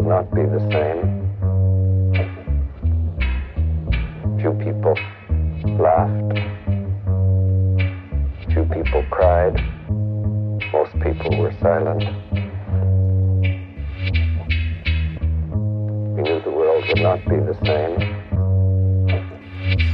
would not be the same. Few people laughed. Few people cried. Most people were silent. We knew the world would not be the same.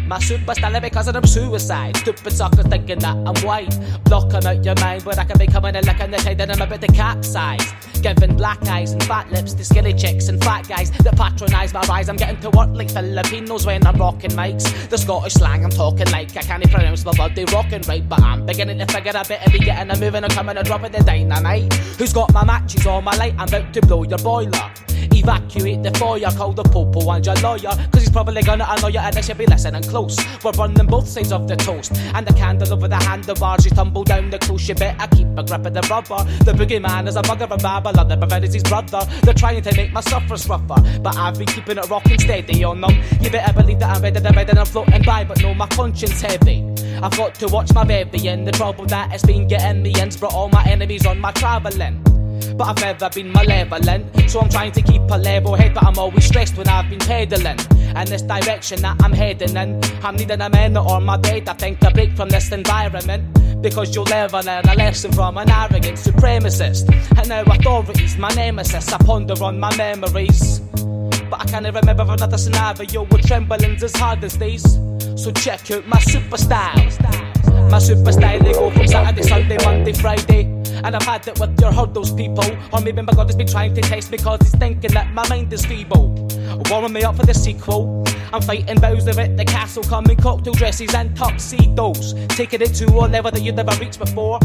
My super superstar because of them suicide. Stupid suckers thinking that I'm white. Blocking out your mind but I can be coming in like a tide and I'm a bit of. Giving black eyes and fat lips to skinny chicks and fat guys that patronise my rise. I'm getting to work like Filipinos when I'm rocking mics. The Scottish slang I'm talking like I can't even pronounce my bloody rocking right, but I'm beginning to figure I better be getting a moving and coming and dropping the dynamite. Who's got my matches on my light? I'm about to blow your boiler. Evacuate the foyer, call the popo and your lawyer. Cause he's probably gonna annoy you and they should be listening close. We're running both sides of the toast. And the candle over the handlebars, you tumble down the close, you better keep a grip of the rubber. The boogeyman is a bugger and Babylon, the his brother. They're trying to make my suffers rougher. But I've been keeping it rocking steady on them. You better believe that I'm ready to bed and I'm floating by, but no, my conscience heavy. I've got to watch my baby and the trouble that it's been getting me in's brought all my enemies on my travelling but I've never been malevolent. So I'm trying to keep a level head, but I'm always stressed when I've been pedaling. And this direction that I'm heading in, I'm needing a minute or my bed. I think a break from this environment. Because you'll never learn a lesson from an arrogant supremacist. And now authorities, my nemesis, I ponder on my memories. But I can't remember another scenario with tremblings as hard as these. So check out my super style. My super style, they go from Saturday, Sunday, Monday, Friday. And I've had it with your those people. Or maybe my God has been trying to test me cause he's thinking that my mind is feeble. Warming me up for the sequel. I'm fighting Bowser at the castle, coming cocktail dresses and tuxedos. Taking it to a level that you've never reached before.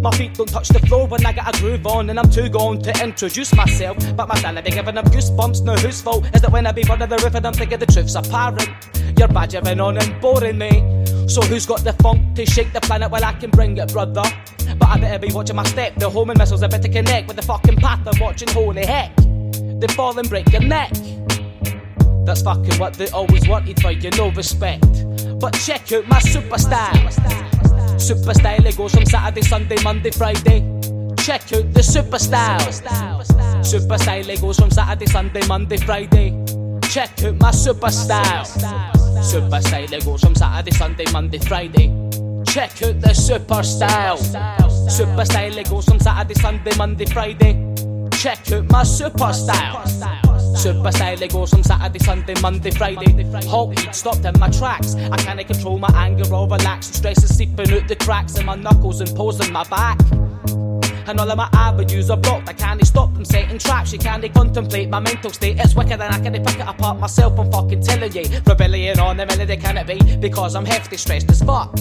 My feet don't touch the floor when I get a groove on, and I'm too gone to introduce myself. But my style, I be giving them goosebumps. Now, whose fault is it when I be running the and I'm thinking the truth's apparent? You're badgering on and boring me. So who's got the funk to shake the planet while I can bring it, brother? But I better be watching my step. The homing missiles are better connect with the fucking path I'm watching. Holy heck, they fall and break your neck. That's fucking what they always wanted for you, no respect. But check out my super style. Super style, it goes from Saturday, Sunday, Monday, Friday. Check out the super style. Super style, it goes from Saturday, Sunday, Monday, Friday. Check out my super style. Super style, goes from Saturday, Sunday, Monday, Friday. Check out the super style. Super style, goes from Saturday, Sunday, Monday, Friday. Check out my super style. Super style, it goes from Saturday, Sunday, Monday, Friday. Halted, stopped in my tracks. I can't control my anger or relax. Stress is seeping out the cracks in my knuckles and posing my back. And all of my avenues are blocked. I can't stop them setting traps. You can't contemplate my mental state. It's wicked and I can't pick it apart myself. I'm fucking telling you. Rebellion on the melody can it be? Because I'm hefty stressed as fuck.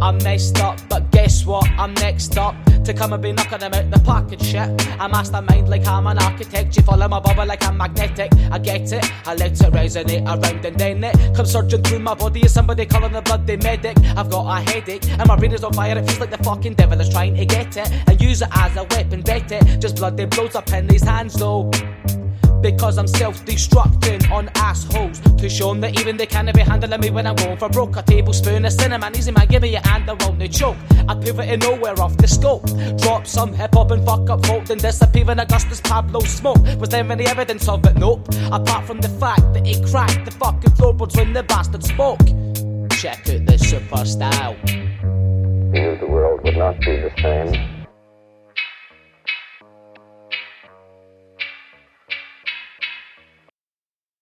I'm messed up, but guess what? I'm next up to come and be knocking them out the park and shit. I mastermind like I'm an architect. You follow my bubble like I'm magnetic. I get it, I let it resonate around and then it comes surging through my body as somebody calling the bloody medic. I've got a headache and my brain is on fire. It feels like the fucking devil is trying to get it and use it as a weapon. Bet it, just bloody blows up in these hands though because I'm self-destructing on assholes to show them that even they can't be handling me when I'm going for broke. A tablespoon of cinnamon, easy man, give me your hand around the choke. I pivot in nowhere off the scope. Drop some hip hop and fuck up folk, then disappear in Augustus Pablo smoke. Was there any evidence of it? Nope. Apart from the fact that he cracked the fucking floorboards when the bastard spoke. Check out the super style. The world would not be the same.